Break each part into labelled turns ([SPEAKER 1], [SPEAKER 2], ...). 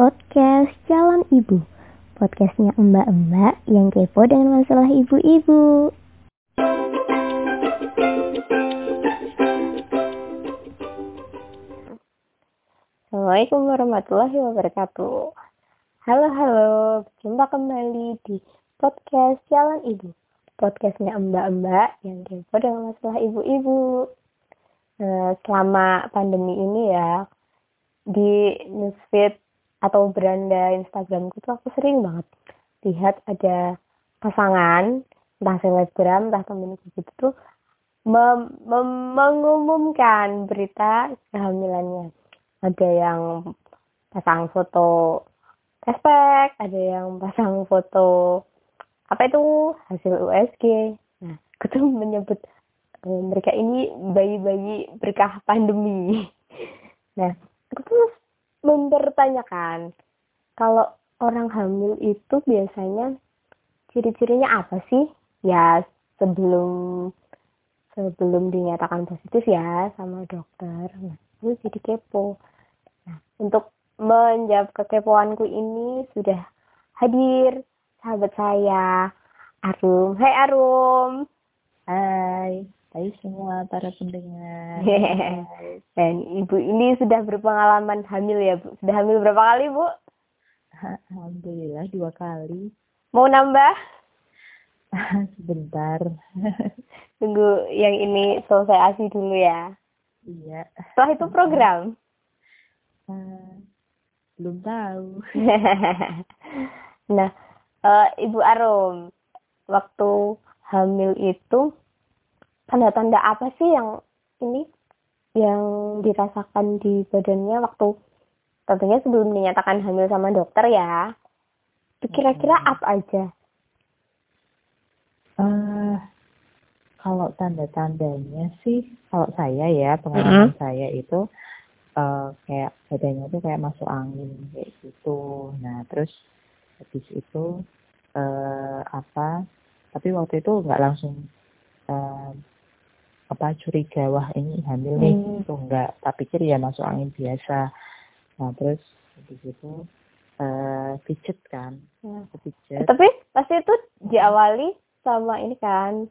[SPEAKER 1] podcast Jalan Ibu. Podcastnya mbak-mbak yang kepo dengan masalah ibu-ibu. Assalamualaikum warahmatullahi wabarakatuh. Halo halo, jumpa kembali di podcast Jalan Ibu. Podcastnya mbak-mbak yang kepo dengan masalah ibu-ibu. Eh, selama pandemi ini ya, di newsfeed atau beranda Instagramku tuh aku sering banget lihat ada pasangan entah selebgram entah temenku gitu tuh mem mem mengumumkan berita kehamilannya. Ada yang pasang foto tespek ada yang pasang foto apa itu hasil USG nah aku menyebut eh, mereka ini bayi-bayi berkah pandemi. Nah aku tuh mempertanyakan kalau orang hamil itu biasanya ciri-cirinya apa sih? Ya sebelum sebelum dinyatakan positif ya sama dokter. Nah, gue jadi kepo. Nah, untuk menjawab kekepoanku ini sudah hadir sahabat saya Arum. Hai Arum.
[SPEAKER 2] Hai. Hai semua para pendengar.
[SPEAKER 1] Dan ibu ini sudah berpengalaman hamil ya bu. Sudah hamil berapa kali bu?
[SPEAKER 2] Alhamdulillah dua kali.
[SPEAKER 1] Mau nambah?
[SPEAKER 2] Sebentar.
[SPEAKER 1] Tunggu yang ini selesai asi dulu ya.
[SPEAKER 2] Iya.
[SPEAKER 1] Setelah itu program?
[SPEAKER 2] Uh, belum tahu.
[SPEAKER 1] nah, uh, Ibu Arum, waktu hamil itu tanda-tanda apa sih yang ini yang dirasakan di badannya waktu tentunya sebelum dinyatakan hamil sama dokter ya. Itu kira-kira apa aja?
[SPEAKER 2] Uh, kalau tanda-tandanya sih kalau saya ya pengalaman hmm. saya itu uh, kayak badannya tuh kayak masuk angin kayak gitu. Nah terus habis itu uh, apa tapi waktu itu nggak langsung uh, apa curiga wah ini hamil nih hmm. itu enggak tak pikir ya masuk angin biasa. Nah terus di situ uh, pijet kan.
[SPEAKER 1] Hmm. pijet tapi pasti itu diawali sama ini kan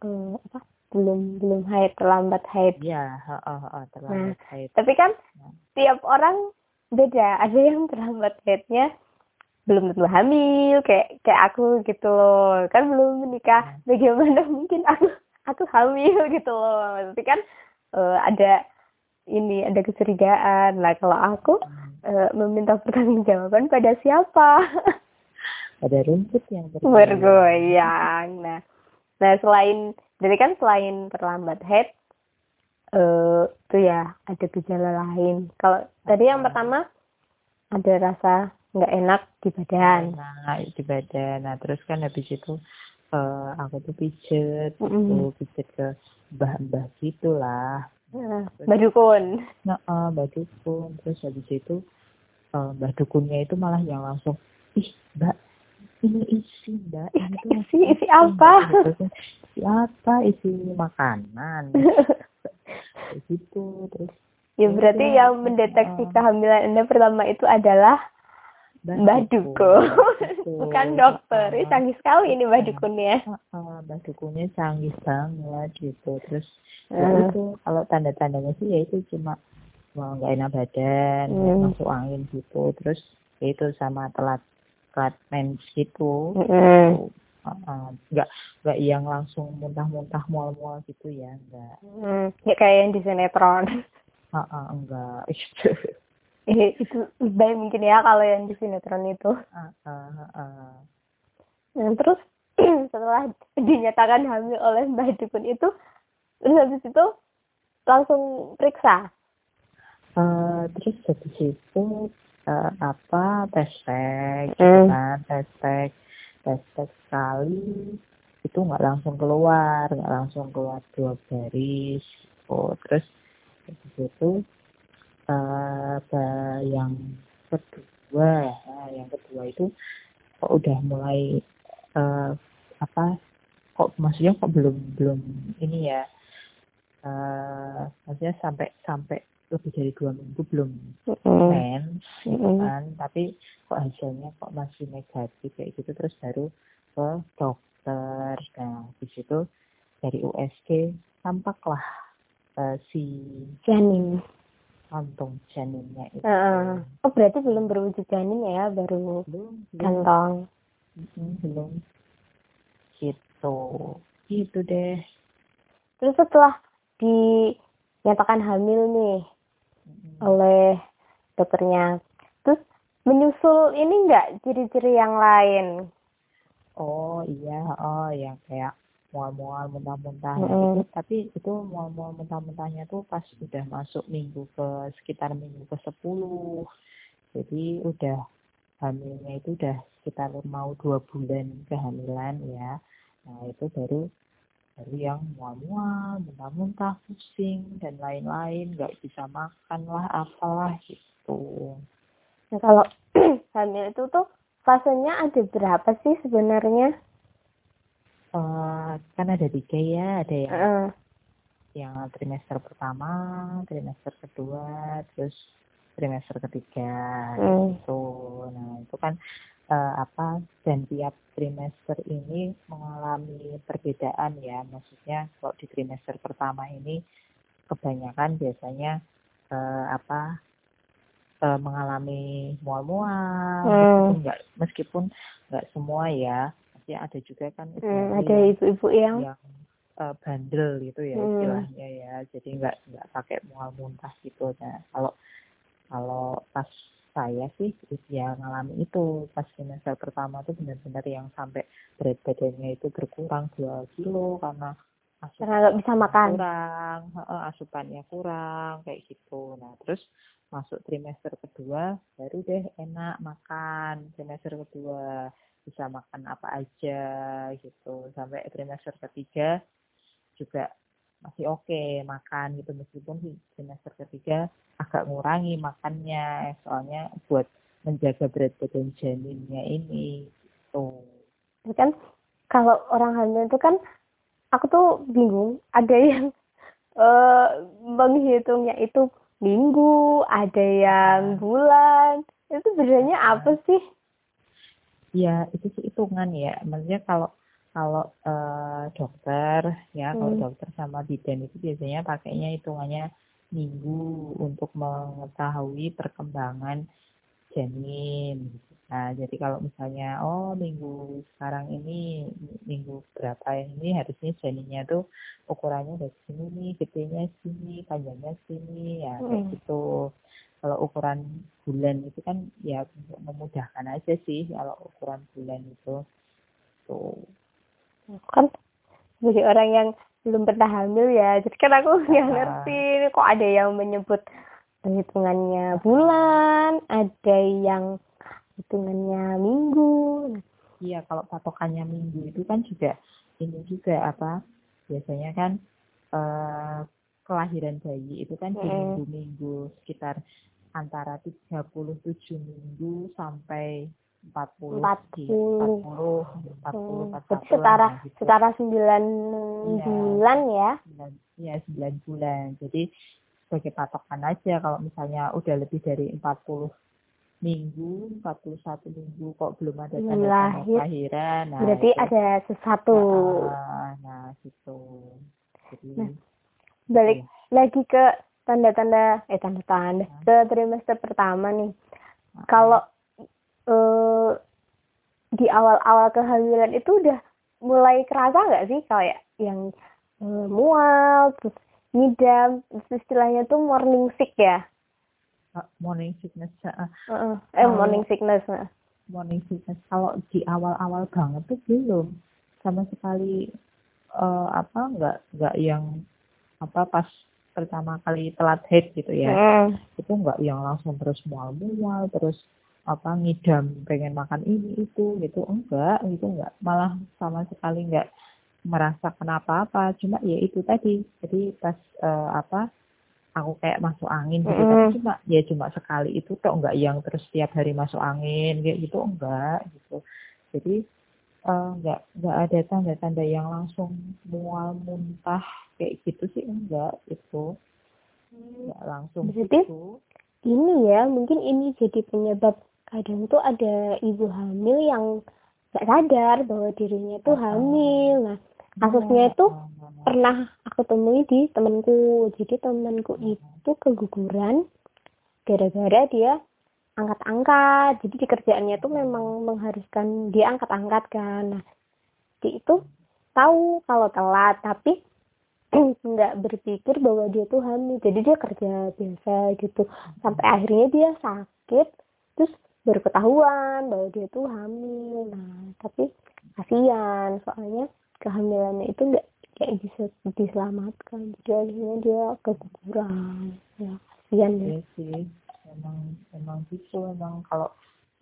[SPEAKER 1] um, apa belum belum haid terlambat haid.
[SPEAKER 2] Ya oh, oh, oh, terlambat
[SPEAKER 1] nah,
[SPEAKER 2] haid.
[SPEAKER 1] Tapi kan nah. tiap orang beda. Ada yang terlambat haidnya belum tentu hamil kayak kayak aku gitu loh. Kan belum menikah nah. bagaimana mungkin aku aku hamil gitu loh. Maksudnya kan uh, ada ini ada kecurigaan. Lah kalau aku uh, meminta pertanggungjawaban pada siapa?
[SPEAKER 2] Ada rumput yang
[SPEAKER 1] bergoyang. Nah nah selain jadi kan selain terlambat head uh, itu ya ada gejala lain. Kalau tadi yang pertama ada rasa nggak enak di badan.
[SPEAKER 2] Nah di badan. Nah terus kan habis itu uh, aku tuh pijet mm -hmm. tuh pijet ke mbah-mbah gitulah.
[SPEAKER 1] Uh, mbah dukun.
[SPEAKER 2] Nah uh, mbah dukun. Terus habis itu uh, mbah dukunnya itu malah yang langsung ih mbak ini isi mbak ini tuh
[SPEAKER 1] isi isi apa?
[SPEAKER 2] gitu. isi apa? Isi makanan. Gitu terus
[SPEAKER 1] ya berarti yang mendeteksi kehamilan anda pertama itu adalah Mbak Dukun, bukan dokter. Ini canggih sekali ini Mbak Dukunnya.
[SPEAKER 2] Mbak Dukunnya canggih banget gitu. Terus uh. itu kalau tanda-tandanya sih ya itu cuma mau nggak enak badan, hmm. masuk angin gitu. Terus ya itu sama telat telat mens gitu. Hmm. nggak nggak yang langsung muntah-muntah mual-mual gitu ya enggak
[SPEAKER 1] hmm, ya kayak yang di sinetron
[SPEAKER 2] uh, uh, enggak gitu
[SPEAKER 1] eh, itu baik mungkin ya kalau yang di sinetron itu
[SPEAKER 2] uh, uh, uh.
[SPEAKER 1] Nah, terus setelah dinyatakan hamil oleh Mbak Dukun itu terus habis itu langsung periksa
[SPEAKER 2] uh, terus habis itu uh, apa tes gitu hmm. kan tes tes tes tes sekali itu nggak langsung keluar nggak langsung keluar dua baris oh terus habis itu uh, yang kedua nah, yang kedua itu kok udah mulai uh, apa kok maksudnya kok belum belum ini ya uh, maksudnya sampai sampai lebih dari dua minggu belum mens gitu
[SPEAKER 1] Mm-mm.
[SPEAKER 2] kan tapi kok hasilnya kok masih negatif kayak gitu terus baru ke dokter nah di situ dari USG tampaklah eh, si
[SPEAKER 1] Janin.
[SPEAKER 2] Kantung janinnya itu.
[SPEAKER 1] Heeh. Oh berarti belum berwujud janin ya, baru
[SPEAKER 2] belum belum.
[SPEAKER 1] kantong.
[SPEAKER 2] Mm, belum. Gitu. Gitu deh.
[SPEAKER 1] Terus setelah dinyatakan hamil nih
[SPEAKER 2] Mm,
[SPEAKER 1] oleh dokternya, terus menyusul ini enggak ciri-ciri yang lain?
[SPEAKER 2] oh iya. Oh yang kayak mual-mual muntah-muntah nah,
[SPEAKER 1] Mm-mm.
[SPEAKER 2] itu tapi itu mual-mual muntah-muntahnya tuh pas udah masuk minggu ke sekitar minggu ke 10 jadi udah hamilnya itu udah sekitar mau dua bulan kehamilan ya. Nah itu baru baru yang mual-mual muntah-muntah pusing dan lain-lain. Nggak bisa makan lah apalah gitu.
[SPEAKER 1] Nah, kalau hamil itu tuh fasenya ada berapa sih sebenarnya?
[SPEAKER 2] Eh, kan ada tiga ya ada yang
[SPEAKER 1] Heeh.
[SPEAKER 2] yang trimester pertama, trimester kedua, terus trimester ketiga gitu. Nah, itu kan eh, apa dan tiap trimester ini mengalami perbedaan ya. Maksudnya kalau di trimester pertama ini kebanyakan biasanya eh, apa eh, mengalami mual-mual
[SPEAKER 1] Hmm.
[SPEAKER 2] meskipun nggak meskipun nggak semua ya. Maksudnya ada juga kan
[SPEAKER 1] Hmm,
[SPEAKER 2] ibu-ibu
[SPEAKER 1] ada ibu-ibu yang
[SPEAKER 2] yang eh, bandel gitu ya
[SPEAKER 1] Hmm.
[SPEAKER 2] istilahnya ya jadi nggak nggak pakai mual muntah gitu nah kalau kalau pas saya sih ya ngalami itu pas semester pertama tuh benar-benar yang sampai berat badannya itu berkurang 2 kilo karena
[SPEAKER 1] karena nggak bisa makan.
[SPEAKER 2] kurang asupannya kurang kayak gitu nah terus masuk trimester kedua baru deh enak makan trimester kedua bisa makan apa aja gitu. Sampai trimester ketiga juga masih oke makan gitu. Meskipun di trimester ketiga agak ngurangi makannya. Soalnya buat menjaga berat badan janinnya ini gitu.
[SPEAKER 1] Kan kalau orang hamil itu kan aku tuh bingung. Ada yang eh menghitungnya itu minggu ada yang
[SPEAKER 2] Ah.
[SPEAKER 1] bulan. Itu bedanya apa sih
[SPEAKER 2] ya itu sih hitungan ya maksudnya kalau kalau eh, dokter ya kalau
[SPEAKER 1] Hmm.
[SPEAKER 2] dokter sama bidan itu biasanya pakainya hitungannya minggu untuk mengetahui perkembangan janin nah jadi kalau misalnya oh minggu sekarang ini minggu berapa ini harusnya janinnya tuh ukurannya dari sini nih gedenya sini panjangnya sini ya kayak
[SPEAKER 1] Hmm.
[SPEAKER 2] gitu kalau ukuran bulan itu kan ya untuk memudahkan aja sih kalau ukuran bulan itu. Tuh.
[SPEAKER 1] Kan sebagai orang yang belum pernah hamil ya jadi kan aku nggak
[SPEAKER 2] Ah.
[SPEAKER 1] ngerti kok ada yang menyebut hitungannya bulan ada yang hitungannya minggu.
[SPEAKER 2] Iya kalau patokannya minggu itu kan juga ini juga apa biasanya kan eh, kelahiran bayi itu kan di minggu-minggu sekitar antara 37 minggu sampai 40 di
[SPEAKER 1] 40.
[SPEAKER 2] 40 40
[SPEAKER 1] Hmm,
[SPEAKER 2] 41
[SPEAKER 1] berarti setara
[SPEAKER 2] lah gitu.
[SPEAKER 1] setara sembilan
[SPEAKER 2] Iya.
[SPEAKER 1] bulan ya
[SPEAKER 2] sembilan ya sembilan bulan jadi sebagai patokan aja kalau misalnya udah lebih dari 40 minggu 41 minggu kok belum ada tanda-tanda
[SPEAKER 1] lahir.
[SPEAKER 2] kelahiran nah
[SPEAKER 1] berarti
[SPEAKER 2] itu,
[SPEAKER 1] ada sesuatu
[SPEAKER 2] nah, nah gitu jadi
[SPEAKER 1] Nah, balik
[SPEAKER 2] iya.
[SPEAKER 1] lagi ke tanda-tanda eh tanda-tanda
[SPEAKER 2] Nah.
[SPEAKER 1] ke trimester pertama nih. Kalau eh, di awal-awal kehamilan itu udah mulai kerasa nggak sih? Kayak yang eh, mual terus ngidam terus istilahnya tuh morning sick ya?
[SPEAKER 2] Uh, morning sickness uh,
[SPEAKER 1] Heeh. eh morning sickness
[SPEAKER 2] morning sickness kalau di awal-awal banget tuh belum. Sama sekali eh, apa nggak nggak yang apa pas pertama kali telat head gitu ya.
[SPEAKER 1] Heeh.
[SPEAKER 2] itu nggak yang langsung terus mual-mual terus apa ngidam pengen makan ini itu gitu. Enggak gitu enggak malah sama sekali enggak merasa kenapa apa cuma ya itu tadi. Jadi pas eh, apa aku kayak masuk angin gitu. Tapi cuma ya cuma sekali itu tok. Enggak yang terus setiap hari masuk angin kayak gitu. Enggak gitu. Jadi eh, enggak enggak ada tanda-tanda yang langsung mual muntah kayak gitu sih enggak itu nggak langsung
[SPEAKER 1] Berarti
[SPEAKER 2] gitu.
[SPEAKER 1] ini ya mungkin ini jadi penyebab kadang tuh ada ibu hamil yang nggak sadar bahwa dirinya tuh hamil. Nah kasusnya itu
[SPEAKER 2] ah, ah.
[SPEAKER 1] pernah aku temui di temanku. Jadi temanku itu keguguran gara-gara dia angkat-angkat. Jadi di kerjaannya tuh memang mengharuskan dia angkat-angkat kan. Nah, dia itu tahu kalau telat tapi nggak berpikir bahwa dia tuh hamil. Jadi dia kerja biasa gitu. Sampai akhirnya dia sakit terus baru ketahuan bahwa dia tuh hamil. Nah, tapi kasihan soalnya kehamilannya itu nggak kayak bisa diselamatkan jadi akhirnya dia keguguran ya kasihan deh
[SPEAKER 2] Iya emang emang gitu emang kalau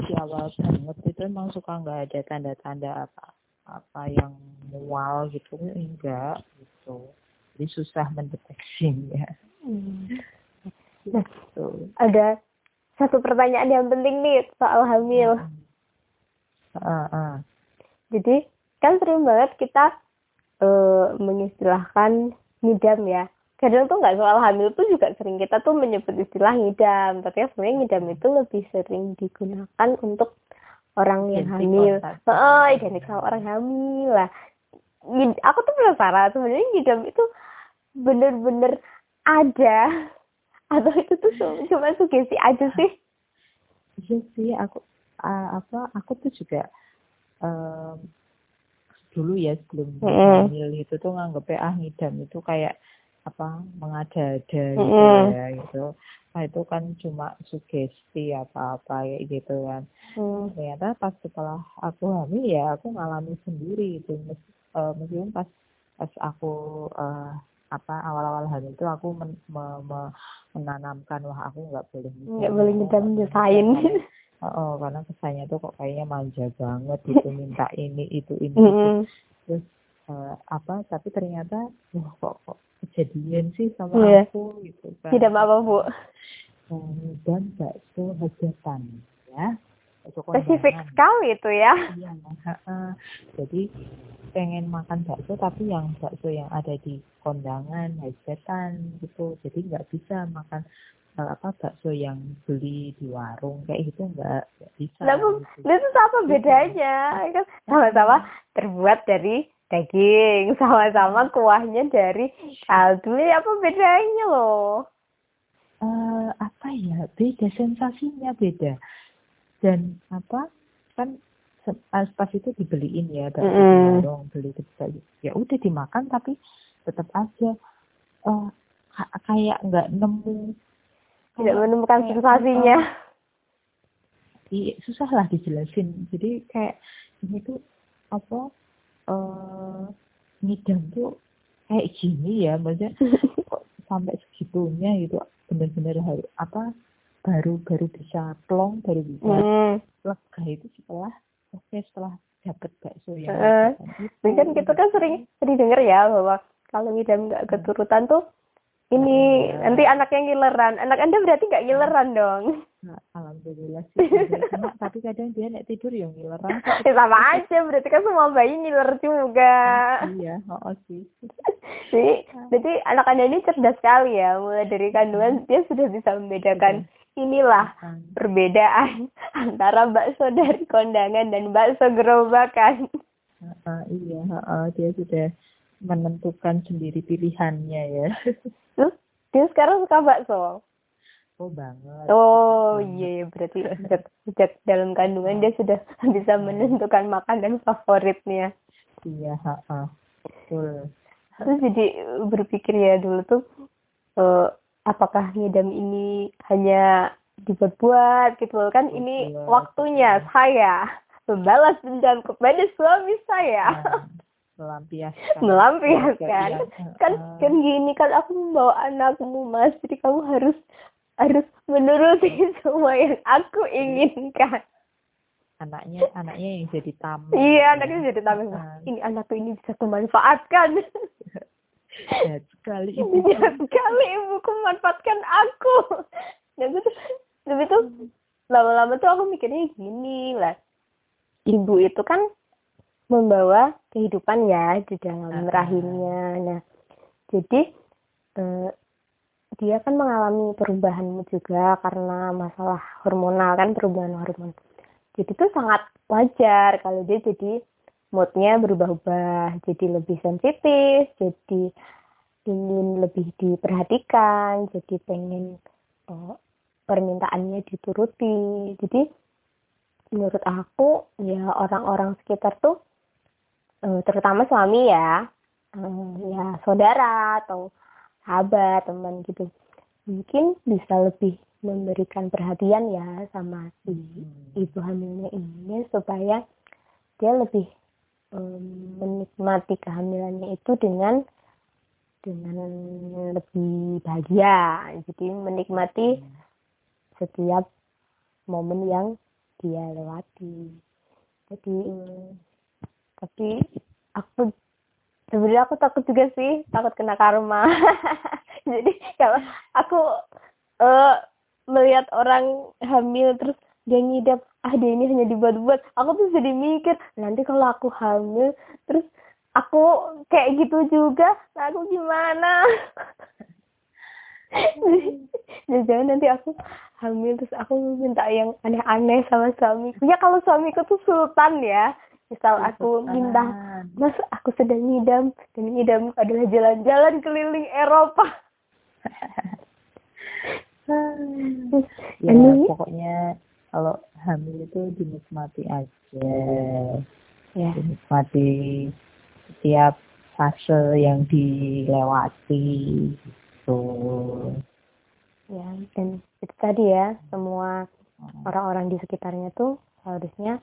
[SPEAKER 2] di awal banget itu emang suka nggak ada tanda-tanda apa apa yang mual gitu enggak gitu. Jadi susah mendeteksinya.
[SPEAKER 1] Hmm. Nah,
[SPEAKER 2] Gitu.
[SPEAKER 1] ada satu pertanyaan yang penting nih soal hamil
[SPEAKER 2] Ah, ah.
[SPEAKER 1] jadi kan sering banget kita eh, mengistilahkan ngidam ya kadang tuh nggak soal hamil tuh juga sering kita tuh menyebut istilah ngidam tapi sebenarnya ngidam itu lebih sering digunakan untuk orang yang
[SPEAKER 2] Identik
[SPEAKER 1] hamil
[SPEAKER 2] kontak.
[SPEAKER 1] oh identik sama orang hamil lah aku tuh penasaran sebenarnya ngidam itu bener-bener ada atau itu tuh cuma- sugesti aja sih
[SPEAKER 2] Iya sih aku ah, apa aku tuh juga em, dulu ya sebelum
[SPEAKER 1] Mm-mm.
[SPEAKER 2] hamil itu tuh nganggepnya ah ngidam itu kayak apa mengada-ada gitu
[SPEAKER 1] Mm-mm.
[SPEAKER 2] ya gitu. Nah itu kan cuma sugesti apa-apa kayak gitu kan.
[SPEAKER 1] Hmm.
[SPEAKER 2] Ternyata pas setelah aku hamil ya aku ngalami sendiri itu Mes- eh, meskipun pas pas aku eh, apa awal-awal hamil itu aku men- me- me- menanamkan wah aku nggak boleh
[SPEAKER 1] nggak boleh
[SPEAKER 2] loh,
[SPEAKER 1] ngidam
[SPEAKER 2] nggak boleh
[SPEAKER 1] nyesain
[SPEAKER 2] ngidam. Oh, karena kesannya tuh kok kayaknya manja banget gitu minta ini itu ini itu.
[SPEAKER 1] Mm-mm.
[SPEAKER 2] terus eh, apa tapi ternyata wah kok kok kejadian sih sama
[SPEAKER 1] Iya.
[SPEAKER 2] aku gitu kan
[SPEAKER 1] tidak apa bu.
[SPEAKER 2] Eh, dan bakso hajatan ya.
[SPEAKER 1] Spesifik sekali itu ya.
[SPEAKER 2] Iya jadi pengen makan bakso tapi yang bakso yang ada di kondangan hajatan gitu. Jadi nggak bisa makan eh, apa bakso yang beli di warung. Kayak gitu nggak bisa
[SPEAKER 1] Lah, Bu,
[SPEAKER 2] gitu.
[SPEAKER 1] Itu apa bedanya? Kan sama-sama terbuat dari daging, sama-sama kuahnya dari kaldu. Apa bedanya loh?
[SPEAKER 2] eh apa ya beda sensasinya beda dan apa kan se- pas itu dibeliin ya
[SPEAKER 1] Mm-mm.
[SPEAKER 2] warung beli beli. ya udah dimakan tapi tetap aja eh ka- kayak nggak nemu
[SPEAKER 1] Tidak menemukan
[SPEAKER 2] kayak,
[SPEAKER 1] sensasinya.
[SPEAKER 2] Iya, susah lah dijelasin. Jadi kayak ini tuh apa eh ngidam tuh kayak gini ya, maksudnya kok sampai segitunya gitu bener-bener harus apa baru baru bisa plong baru bisa
[SPEAKER 1] Hmm.
[SPEAKER 2] lega itu setelah oke setelah dapet bakso itu,
[SPEAKER 1] Ini kan kita kan sering sering dengar ya bahwa kalau ngidam nggak keturutan tuh ini
[SPEAKER 2] Iya.
[SPEAKER 1] nanti anaknya ngileran. Anak anda berarti nggak ngileran dong?
[SPEAKER 2] Nah, alhamdulillah sih. Cuma, tapi kadang dia nek tidur yang ngileran
[SPEAKER 1] Ya, sama aja berarti kan semua bayi ngiler juga.
[SPEAKER 2] iya oh, sih
[SPEAKER 1] Jadi, jadi anak anda ini cerdas sekali ya. Mulai dari kandungan dia sudah bisa membedakan inilah
[SPEAKER 2] Ah,
[SPEAKER 1] perbedaan antara bakso dari kondangan dan bakso gerobakan.
[SPEAKER 2] ah, iya ah, dia sudah menentukan sendiri pilihannya ya
[SPEAKER 1] Terus dia sekarang suka bakso.
[SPEAKER 2] Oh banget
[SPEAKER 1] Oh
[SPEAKER 2] Banget.
[SPEAKER 1] iya iya, berarti sejak, sejak dalam kandungan dia sudah bisa menentukan makanan favoritnya.
[SPEAKER 2] iya ah, ah. betul
[SPEAKER 1] Terus jadi berpikir ya dulu tuh eh, apakah ngidam ini hanya dibuat-buat gitu loh kan ini
[SPEAKER 2] Dibuat-buat,
[SPEAKER 1] waktunya
[SPEAKER 2] betul.
[SPEAKER 1] saya membalas dendam kepada suami saya.
[SPEAKER 2] Nah, melampiaskan
[SPEAKER 1] melampiaskan kan kan gini kan aku membawa anakmu mas jadi kamu harus harus menuruti semua yang aku inginkan.
[SPEAKER 2] Anaknya anaknya yang jadi tamu
[SPEAKER 1] iya anaknya jadi tameng.
[SPEAKER 2] Ah,
[SPEAKER 1] ini anakku ini bisa kumanfaatkan.
[SPEAKER 2] Jahat sekali ibu
[SPEAKER 1] jahat sekali ibuku memanfaatkan aku. Dan itu tapi tuh lama-lama tuh aku mikirnya gini lah. Ibu itu kan membawa kehidupan ya di dalam
[SPEAKER 2] Ah.
[SPEAKER 1] rahimnya. Nah jadi eh, dia kan mengalami perubahan juga karena masalah hormonal kan perubahan hormon. Jadi itu sangat wajar kalau dia jadi moodnya berubah-ubah jadi lebih sensitif jadi ingin lebih diperhatikan jadi pengen oh, permintaannya dituruti. Jadi menurut aku ya orang-orang sekitar tuh eh, terutama suami ya eh, ya saudara atau sahabat teman gitu mungkin bisa lebih memberikan perhatian ya sama si hmm. ibu hamilnya ini supaya dia lebih um, menikmati kehamilannya itu dengan dengan lebih bahagia jadi menikmati hmm. setiap momen yang dia lewati jadi tapi aku sebenarnya aku takut juga sih takut kena karma. Jadi kalau aku uh, melihat orang hamil terus dia ngidap ah dia ini hanya dibuat-buat. Aku tuh jadi mikir nanti kalau aku hamil terus aku kayak gitu juga nah aku gimana? Jangan nanti aku hamil terus aku minta yang aneh-aneh sama suami. Ya kalau suamiku tuh sultan ya misal aku minta mas aku sedang ngidam dan ngidam adalah jalan-jalan keliling Eropa.
[SPEAKER 2] Ya Ini? pokoknya kalau hamil itu dinikmati aja. Ya. Dinikmati setiap fase yang dilewati gitu.
[SPEAKER 1] Ya dan itu tadi ya semua hmm. orang-orang di sekitarnya tuh harusnya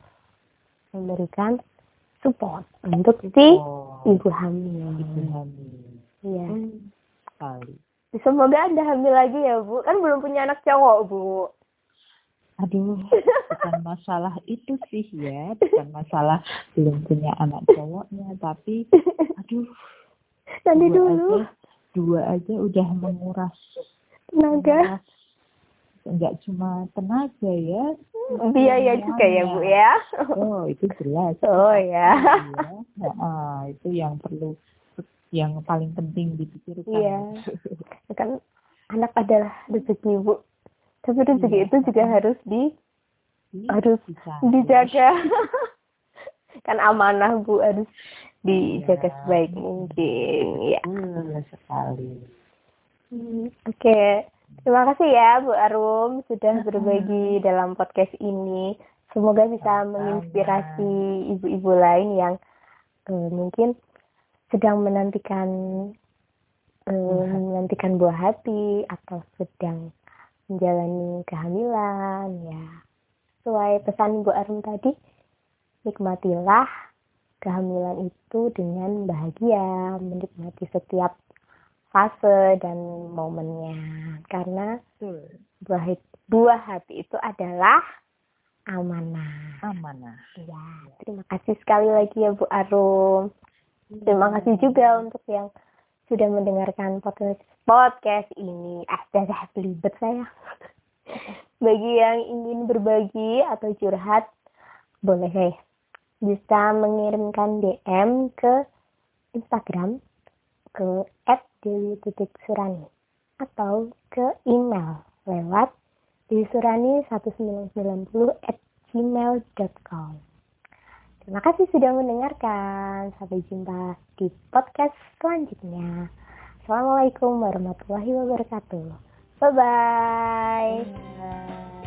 [SPEAKER 1] memberikan support untuk si ibu hamil.
[SPEAKER 2] Ibu hamil.
[SPEAKER 1] Iya.
[SPEAKER 2] Kali.
[SPEAKER 1] Semoga anda hamil lagi ya bu. Kan belum punya anak cowok bu.
[SPEAKER 2] Aduh, bukan masalah itu sih ya, bukan masalah belum punya anak cowoknya, tapi aduh.
[SPEAKER 1] Nanti dulu.
[SPEAKER 2] Aja, dua aja udah menguras
[SPEAKER 1] tenaga.
[SPEAKER 2] Enggak cuma tenaga ya,
[SPEAKER 1] biaya juga ya bu ya.
[SPEAKER 2] Oh itu jelas.
[SPEAKER 1] Oh ya
[SPEAKER 2] nah, itu yang perlu yang paling penting dipikirkan.
[SPEAKER 1] Iya. Kan anak adalah rezeki bu. Tapi rezeki iya. itu juga harus di iya, harus bisa. dijaga. Kan amanah bu harus dijaga iya. sebaik mungkin ya
[SPEAKER 2] hmm, sekali.
[SPEAKER 1] Hmm, oke. okay. Terima kasih ya Bu Arum sudah berbagi dalam podcast ini. Semoga bisa menginspirasi ibu-ibu lain yang uh, mungkin sedang menantikan uh, menantikan buah hati atau sedang menjalani kehamilan ya. Sesuai pesan Bu Arum tadi, nikmatilah kehamilan itu dengan bahagia, menikmati setiap fase dan momennya. Karena buah buah hati itu adalah amanah.
[SPEAKER 2] Amanah.
[SPEAKER 1] Ya terima kasih sekali lagi ya Bu Arum. Terima kasih juga untuk yang sudah mendengarkan podcast podcast ini. Ah dah belibet saya. Bagi yang ingin berbagi atau curhat boleh bisa mengirimkan DM ke Instagram ke Dewi Titik Surani atau ke email lewat dewisurani 1990 at gmail.com Terima kasih sudah mendengarkan. Sampai jumpa di podcast selanjutnya. Assalamualaikum warahmatullahi wabarakatuh. Bye-bye. bye bye